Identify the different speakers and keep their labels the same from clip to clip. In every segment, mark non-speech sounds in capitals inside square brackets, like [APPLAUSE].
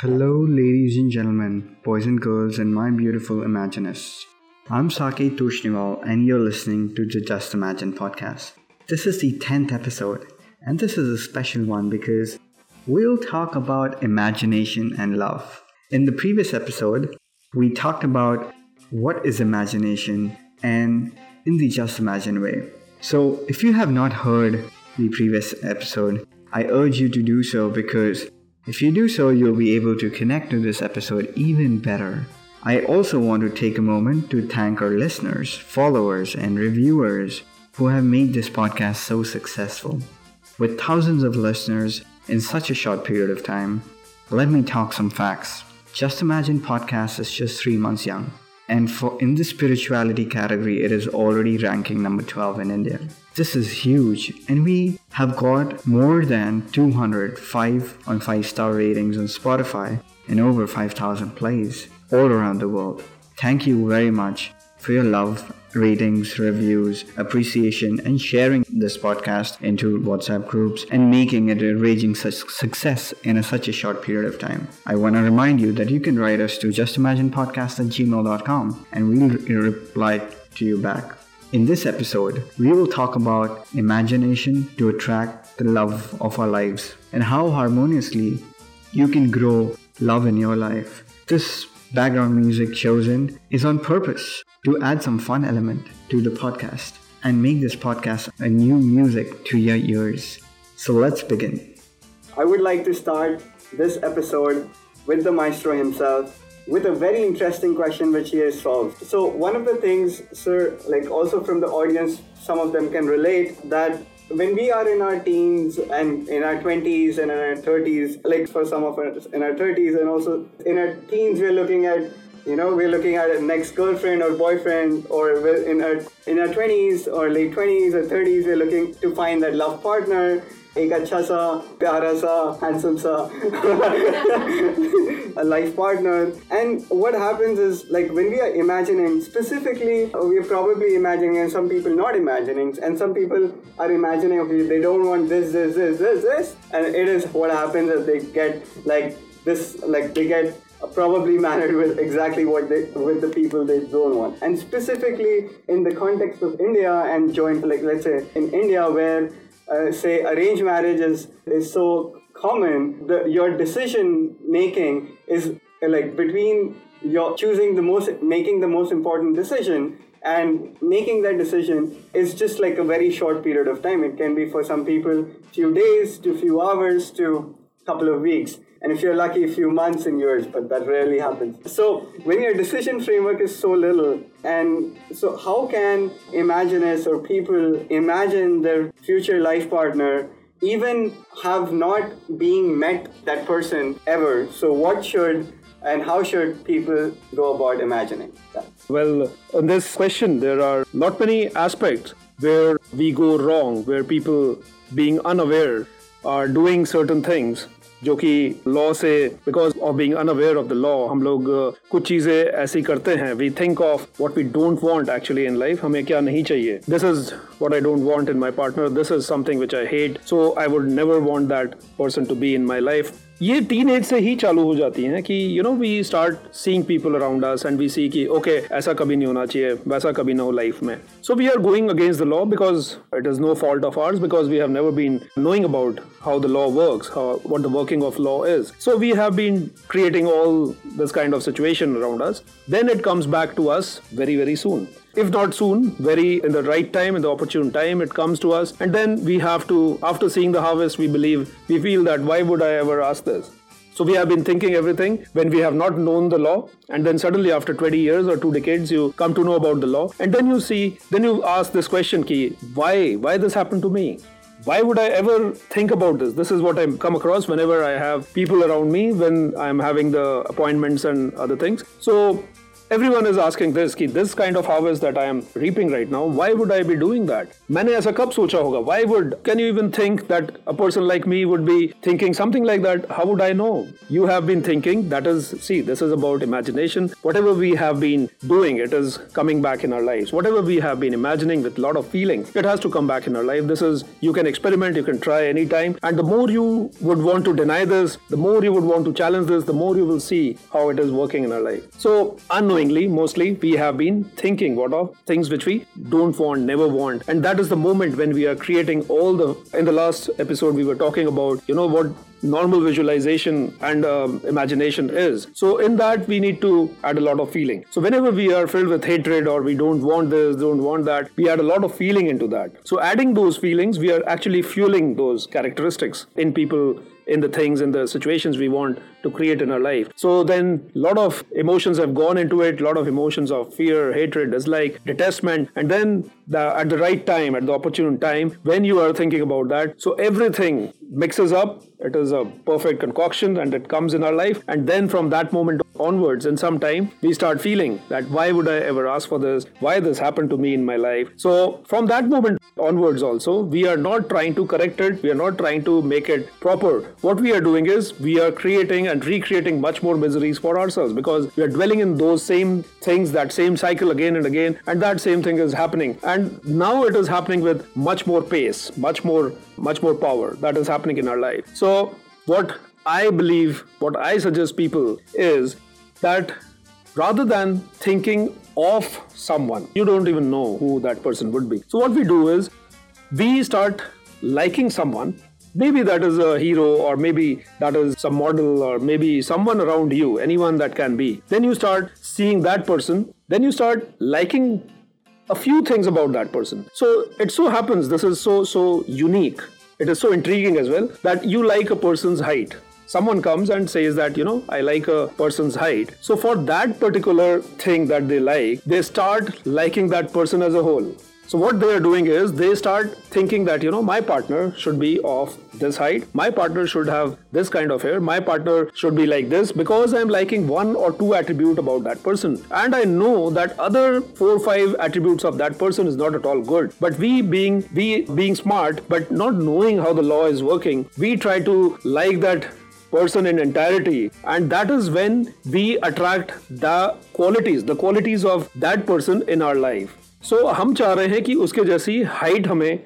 Speaker 1: Hello, ladies and gentlemen, boys and girls, and my beautiful Imaginists. I'm Saket Toshniwal, and you're listening to the Just Imagine podcast. This is the 10th episode, and this is a special one because we'll talk about imagination and love. In the previous episode, we talked about what is imagination and in the Just Imagine way. So, if you have not heard the previous episode, I urge you to do so because if you do so, you'll be able to connect to this episode even better. I also want to take a moment to thank our listeners, followers, and reviewers who have made this podcast so successful. With thousands of listeners in such a short period of time, let me talk some facts. Just Imagine podcast is just three months young and for in the spirituality category it is already ranking number 12 in india. This is huge. And we have got more than 205 on 5 star ratings on spotify and over 5000 plays all around the world. Thank you very much for your love ratings, reviews, appreciation, and sharing this podcast into WhatsApp groups and making it a raging success in a, such a short period of time. I want to remind you that you can write us to justimaginepodcast at gmail.com and we'll reply to you back. In this episode, we will talk about imagination to attract the love of our lives and how harmoniously you can grow love in your life. This background music chosen is on purpose to add some fun element to the podcast and make this podcast a new music to your ears. So let's begin. I would like to start this episode with the maestro himself with a very interesting question which he has solved. So one of the things, sir, like also from the audience, some of them can relate that when we are in our teens and in our 20s and in our 30s, like for some of us in our 30s and also in our teens, we're looking at you know we're looking at a next girlfriend or boyfriend or in our in our 20s or late 20s or 30s we're looking to find that love partner एक अच्छा सा प्यारा सा handsome सा [LAUGHS] a life partner and what happens is like when we are imagining specifically we're probably imagining and some people not imagining and some people are imagining okay they don't want this this this this this and it is what happens is they get like this like they get probably married with exactly what they with the people they don't want and specifically in the context of india and joint like let's say in india where uh, say arranged marriage is is so common the, your decision making is like between your choosing the most making the most important decision and making that decision is just like a very short period of time. It can be for some people few days to few hours to couple of weeks and if you're lucky, a few months and years, but that rarely happens. So when your decision framework is so little, and so how can imaginists or people imagine their future life partner even have not being met that person ever? So what should and how should people go about imagining that?
Speaker 2: Well, on this question, there are not many aspects where we go wrong, where people being unaware are doing certain things जो कि law से because of being unaware of the law हम लोग कुछ चीज़ें ऐसी करते हैं। We think of what we don't want actually in life हमें क्या नहीं चाहिए। This is what I don't want in my partner this is something which I hate so I would never want that person to be in my life ये teenage से ही चालू हो जाती है कि you know we start seeing people around us and we see कि okay ऐसा कभी नहीं होना चाहिए, वैसा कभी ना हो लाइफ में। So we are going against the law because it is no fault of ours because we have never been knowing about how the law works what the working of law is so we have been creating all this kind of situation around us. Then it comes back to us very very soon. If not soon, very in the right time, in the opportune time, it comes to us. And then we have to, after seeing the harvest, we believe, we feel that why would I ever ask this? So we have been thinking everything when we have not known the law, and then suddenly after 20 years or two decades, you come to know about the law, and then you see, then you ask this question, ki, why, why this happened to me? Why would I ever think about this? This is what I come across whenever I have people around me when I'm having the appointments and other things. So everyone is asking this कि this kind of harvest that I am reaping right now, why would I be doing that? मैंने ऐसा कब सोचा होगा? Why would? Can you even think that a person like me would be thinking something like that? How would I know? You have been thinking. That is, see, this is about imagination. Whatever we have been doing, it is coming back in our lives. Whatever we have been imagining with a lot of feeling, it has to come back in our life. This is you can experiment, you can try anytime, and the more you would want to deny this, the more you would want to challenge this, the more you will see how it is working in our life. So, unknowingly, mostly, we have been thinking what of things which we don't want, never want. And that is the moment when we are creating all the. In the last episode, we were talking about, you know, what normal visualization and um, imagination is. So, in that, we need to add a lot of feeling. So, whenever we are filled with hatred or we don't want this, don't want that, we add a lot of feeling into that. So, adding those feelings, we are actually fueling those characteristics in people in the things in the situations we want to create in our life so then a lot of emotions have gone into it a lot of emotions of fear hatred dislike detestment and then the, at the right time at the opportune time when you are thinking about that so everything mixes up it is a perfect concoction and it comes in our life. And then from that moment onwards, in some time, we start feeling that why would I ever ask for this? Why this happened to me in my life? So from that moment onwards, also, we are not trying to correct it. We are not trying to make it proper. What we are doing is we are creating and recreating much more miseries for ourselves because we are dwelling in those same things, that same cycle again and again, and that same thing is happening. And now it is happening with much more pace, much more, much more power that is happening in our life. So, what I believe, what I suggest people is that rather than thinking of someone, you don't even know who that person would be. So, what we do is we start liking someone. Maybe that is a hero, or maybe that is some model, or maybe someone around you, anyone that can be. Then you start seeing that person. Then you start liking a few things about that person. So it so happens this is so so unique it is so intriguing as well that you like a person's height someone comes and says that you know i like a person's height. So for that particular thing that they like they start liking that person as a whole. So what they are doing is they start thinking that you know my partner should be of this height, my partner should have this kind of hair, my partner should be like this because I'm liking one or two attribute about that person, and I know that other four or five attributes of that person is not at all good. But we being we being smart but not knowing how the law is working, we try to like that person in entirety. And that is when we attract the qualities the qualities of that person in our life. So so, हम चाह रहे हैं कि उसके जैसी height हमें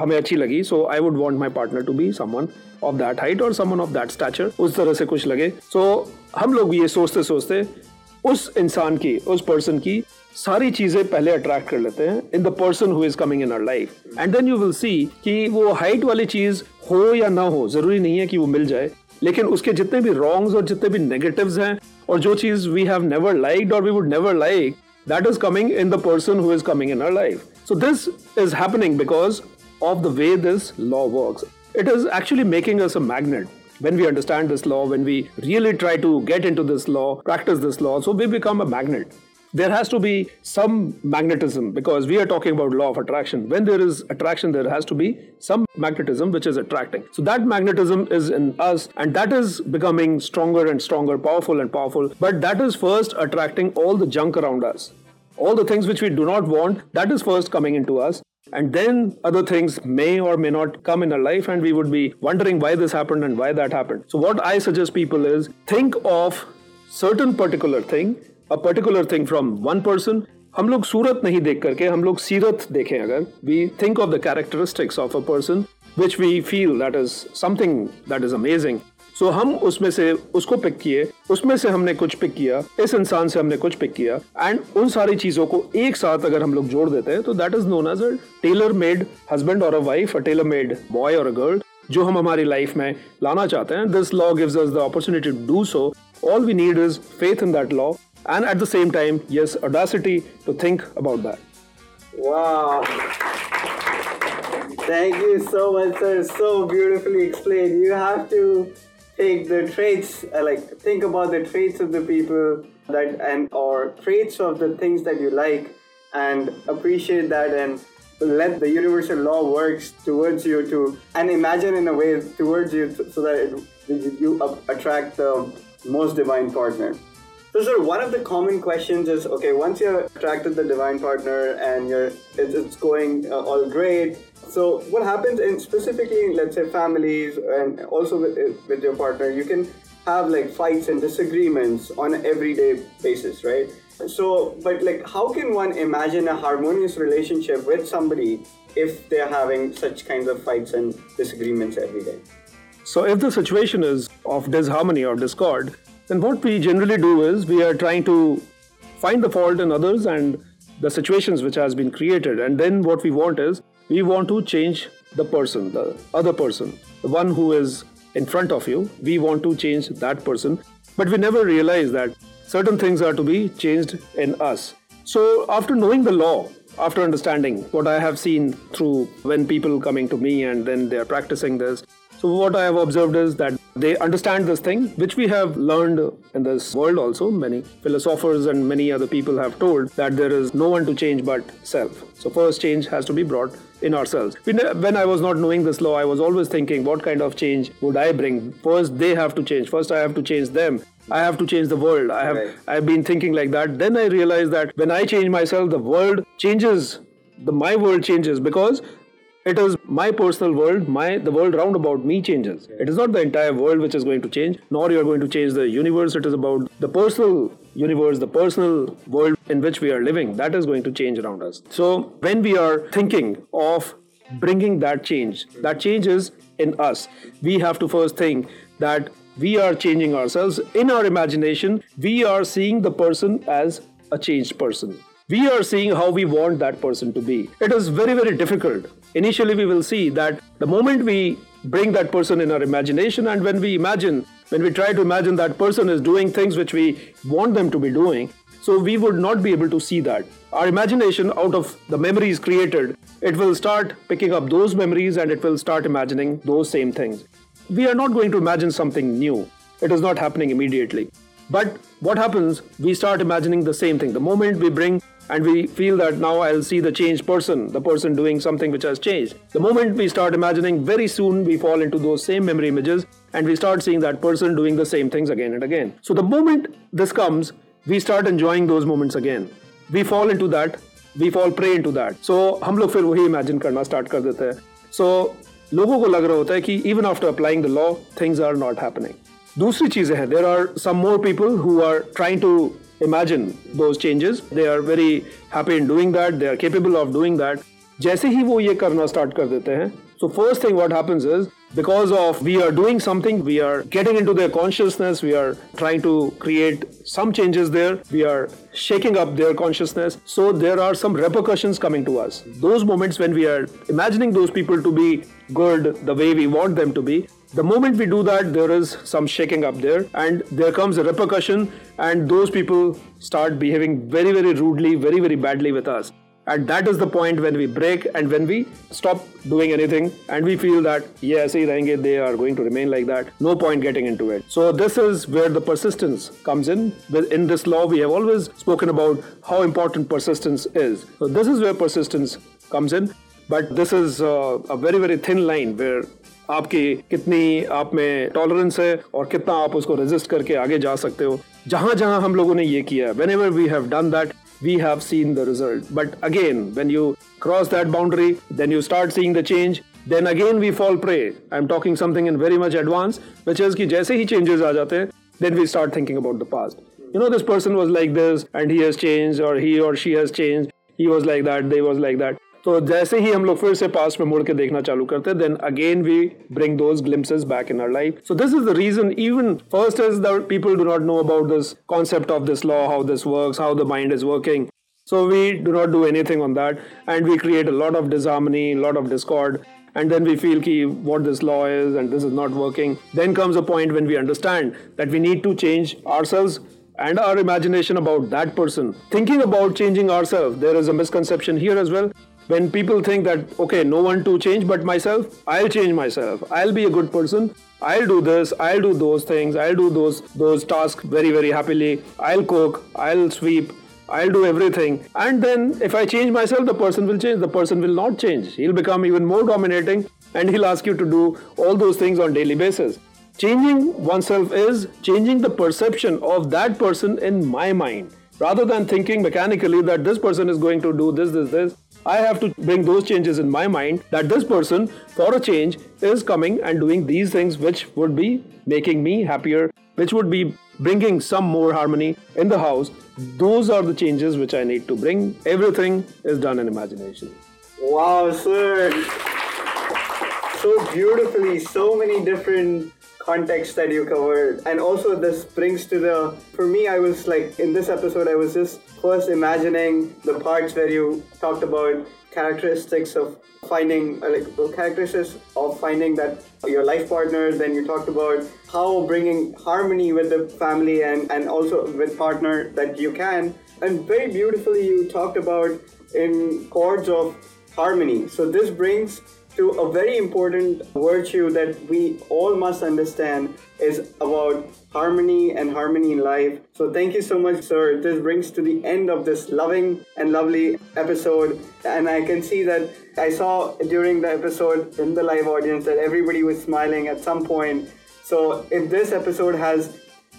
Speaker 2: हमें अच्छी लगी so I would want my partner to be someone of that height और समन ऑफ़ दैट स्टैचर उस तरह से कुछ लगे सो so, हम लोग ये सोचते सोचते उस इंसान की उस पर्सन की सारी चीज़ें पहले अट्रैक्ट कर लेते हैं in the person who is coming in our life and then you will see कि वो हाइट वाली चीज़ हो या ना हो ज़रूरी नहीं है कि वो मिल जाए लेकिन उसके जितने भी रॉन्ग और जितने भी नेगेटिव हैं, और जो चीज़ वी हैव नेवर लाइक्ड और we would never like that is coming in the person who is coming in our life so this is happening because of the way this law work it is actually making us a magnet when we understand this law, when we really try to get into this law, practice this law, so we become a magnet. There has to be some magnetism because we are talking about law of attraction. When there is attraction there has to be some magnetism which is attracting. So that magnetism is in us and that is becoming stronger and stronger powerful and powerful. But that is first attracting all the junk around us. All the things which we do not want that is first coming into us. And then other things may or may not come in our life and we would be wondering why this happened and why that happened. So what i suggest people is think of certain particular thing a particular thing from one person हम लोग सूरत नहीं देख करके, हम लोग सीरत देखें अगर। We think of the characteristics of a person which we feel that is something that is amazing so हम उसमें से उसको पिक किए, उसमें से हमने कुछ पिक किया, इस इंसान से हमने कुछ पिक किया एंड उन सारी चीज़ों को एक साथ अगर हम लोग जोड़ देते हैं तो that is known as a tailor made husband और a wife a tailor made boy और अ गर्ल जो हम हमारी लाइफ में लाना चाहते हैं। This law gives us the opportunity to do so all we need is faith in that law and at the same time, yes, audacity to think about that.
Speaker 1: Wow. Thank you so much, sir. So beautifully explained. You have to take the traits, uh, like think about the traits of the people that and or traits of the things that you like, and appreciate that and let the universal law works towards you to and imagine in a way towards you so that it, you attract the most divine partner. So, sir, one of the common questions is okay, once you're attracted the divine partner and you're it's, it's going uh, all great. So, what happens in specifically, let's say, families and also with, with your partner, you can have like fights and disagreements on an everyday basis, right? So, but like, how can one imagine a harmonious relationship with somebody if they're having such kinds of fights and disagreements every day?
Speaker 2: So, if the situation is of disharmony or discord, then what we generally do is we are trying to find the fault in others and the situations which has been created, and then what we want is we want to change the person, the other person, the one who is in front of you. We want to change that person, but we never realize that certain things are to be changed in us. So, after knowing the law, after understanding what I have seen through when people coming to me and then they are practicing this, so, what I have observed is that they understand this thing, which we have learned in this world also. Many philosophers and many other people have told that there is no one to change but self. So, first change has to be brought in ourselves. When I was not knowing this law, I was always thinking, what kind of change would I bring? First, they have to change. First, I have to change them. I have to change the world. I have right. I've been thinking like that. Then I realized that when I change myself, the world changes. The my world changes because it is my personal world. My the world round about me changes. It is not the entire world which is going to change nor you are going to change the universe. It is about the personal universe the personal world in which we are living that is going to change around us. So when we are thinking of bringing that change that change is in us. We have to first think that we are changing ourselves. In our imagination we are seeing the person as a changed person we are seeing how we want that person to be. It is very, very difficult. Initially, we will see that the moment we bring that person in our imagination, and when we imagine, when we try to imagine that person is doing things which we want them to be doing, so we would not be able to see that. Our imagination, out of the memories created, it will start picking up those memories and it will start imagining those same things. We are not going to imagine something new. It is not happening immediately. But what happens? We start imagining the same thing. The moment we bring and we feel that now I'll see the changed person, the person doing something which has changed. The moment we start imagining, very soon we fall into those same memory images and we start seeing that person doing the same things again and again. So the moment this comes, we start enjoying those moments again. We fall into that, we fall prey into that. So हम लोग फिर वही imagine करना start कर देते हैं. So लोगों को लग रहा होता है कि even after applying the law, things are not happening. दूसरी चीजें हैं there are some more people who are trying to imagine those changes they are very happy in doing that they are capable of doing that जैसे ही वो ये करना start कर देते हैं so first thing what happens is because of we are doing something we are getting into their consciousness we are trying to create some changes there we are shaking up their consciousness so there are some repercussions coming to us those moments when we are imagining those people to be good the way we want them to be the moment we do that, there is some shaking up there, and there comes a repercussion, and those people start behaving very, very rudely, very, very badly with us. And that is the point when we break and when we stop doing anything and we feel that, yes, they are going to remain like that. No point getting into it. So, this is where the persistence comes in. In this law, we have always spoken about how important persistence is. So, this is where persistence comes in. But this is uh, a very, very thin line where आपकी कितनी आप में tolerance है और कितना आप उसको resist करके आगे जा सकते हो जहाँ जहाँ हम लोगों ने ये किया whenever we have done that we have seen the result. But again, when you cross that boundary, then you start seeing the change. Then again we fall prey. I'm talking something in very much advance, which is कि जैसे ही changes आ जाते हैं, then we start thinking about the past. You know, this person was like this, and he has changed, or he or she has changed. He was like that, they was like that. तो जैसे ही हम लोग फिर से पास में मुड़ के देखना चालू करते then again we bring those glimpses back in our life so this is the reason even first is the people do not know about this concept of this law how this works how the mind is working So we do not do anything on that, and we create a lot of disharmony, a lot of discord, and then we feel ki what this law is and this is not working. Then comes a point when we understand that we need to change ourselves and our imagination about that person. Thinking about changing ourselves, there is a misconception here as well when people think that okay no one to change but myself i'll change myself i'll be a good person i'll do this i'll do those things i'll do those those tasks very very happily i'll cook i'll sweep I'll do everything. And then if I change myself, the person will change. The person will not change. He'll become even more dominating and he'll ask you to do all those things on daily basis. changing oneself is changing the perception of that person in my mind. Rather than thinking mechanically that this person is going to do this, this, this, I have to bring those changes in my mind that this person, for a change, is coming and doing these things which would be making me happier, which would be bringing some more harmony in the house. Those are the changes which I need to bring. Everything is done in imagination.
Speaker 1: Wow, sir. So beautifully, so many different context that you covered and also this brings to the for me i was like in this episode i was just first imagining the parts where you talked about characteristics of finding uh, like characteristics of finding that your life partner then you talked about how bringing harmony with the family and and also with partner that you can and very beautifully you talked about in chords of harmony. So this brings to a very important virtue that we all must understand is about harmony and harmony in life. So thank you so much, sir. This brings to the end of this loving and lovely episode. And I can see that I saw during the episode in the live audience that everybody was smiling at some point. So if this episode has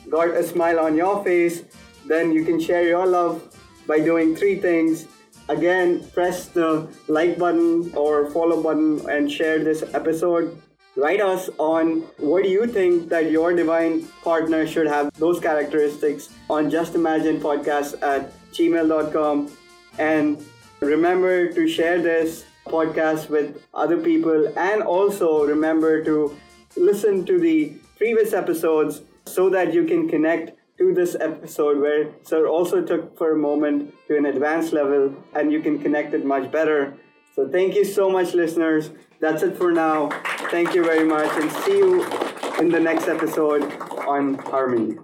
Speaker 1: got a smile on your face, then you can share your love by doing three things Again, press the like button or follow button and share this episode. Write us on what do you think that your divine partner should have those characteristics on Just Imagine podcast at gmail.com. And remember to share this podcast with other people and also remember to listen to the previous episodes so that you can connect to this episode where Sir also took for a moment to an advanced level and you can connect it much better. So thank you so much, listeners. That's it for now. Thank you very much and see you in the next episode on Harmony.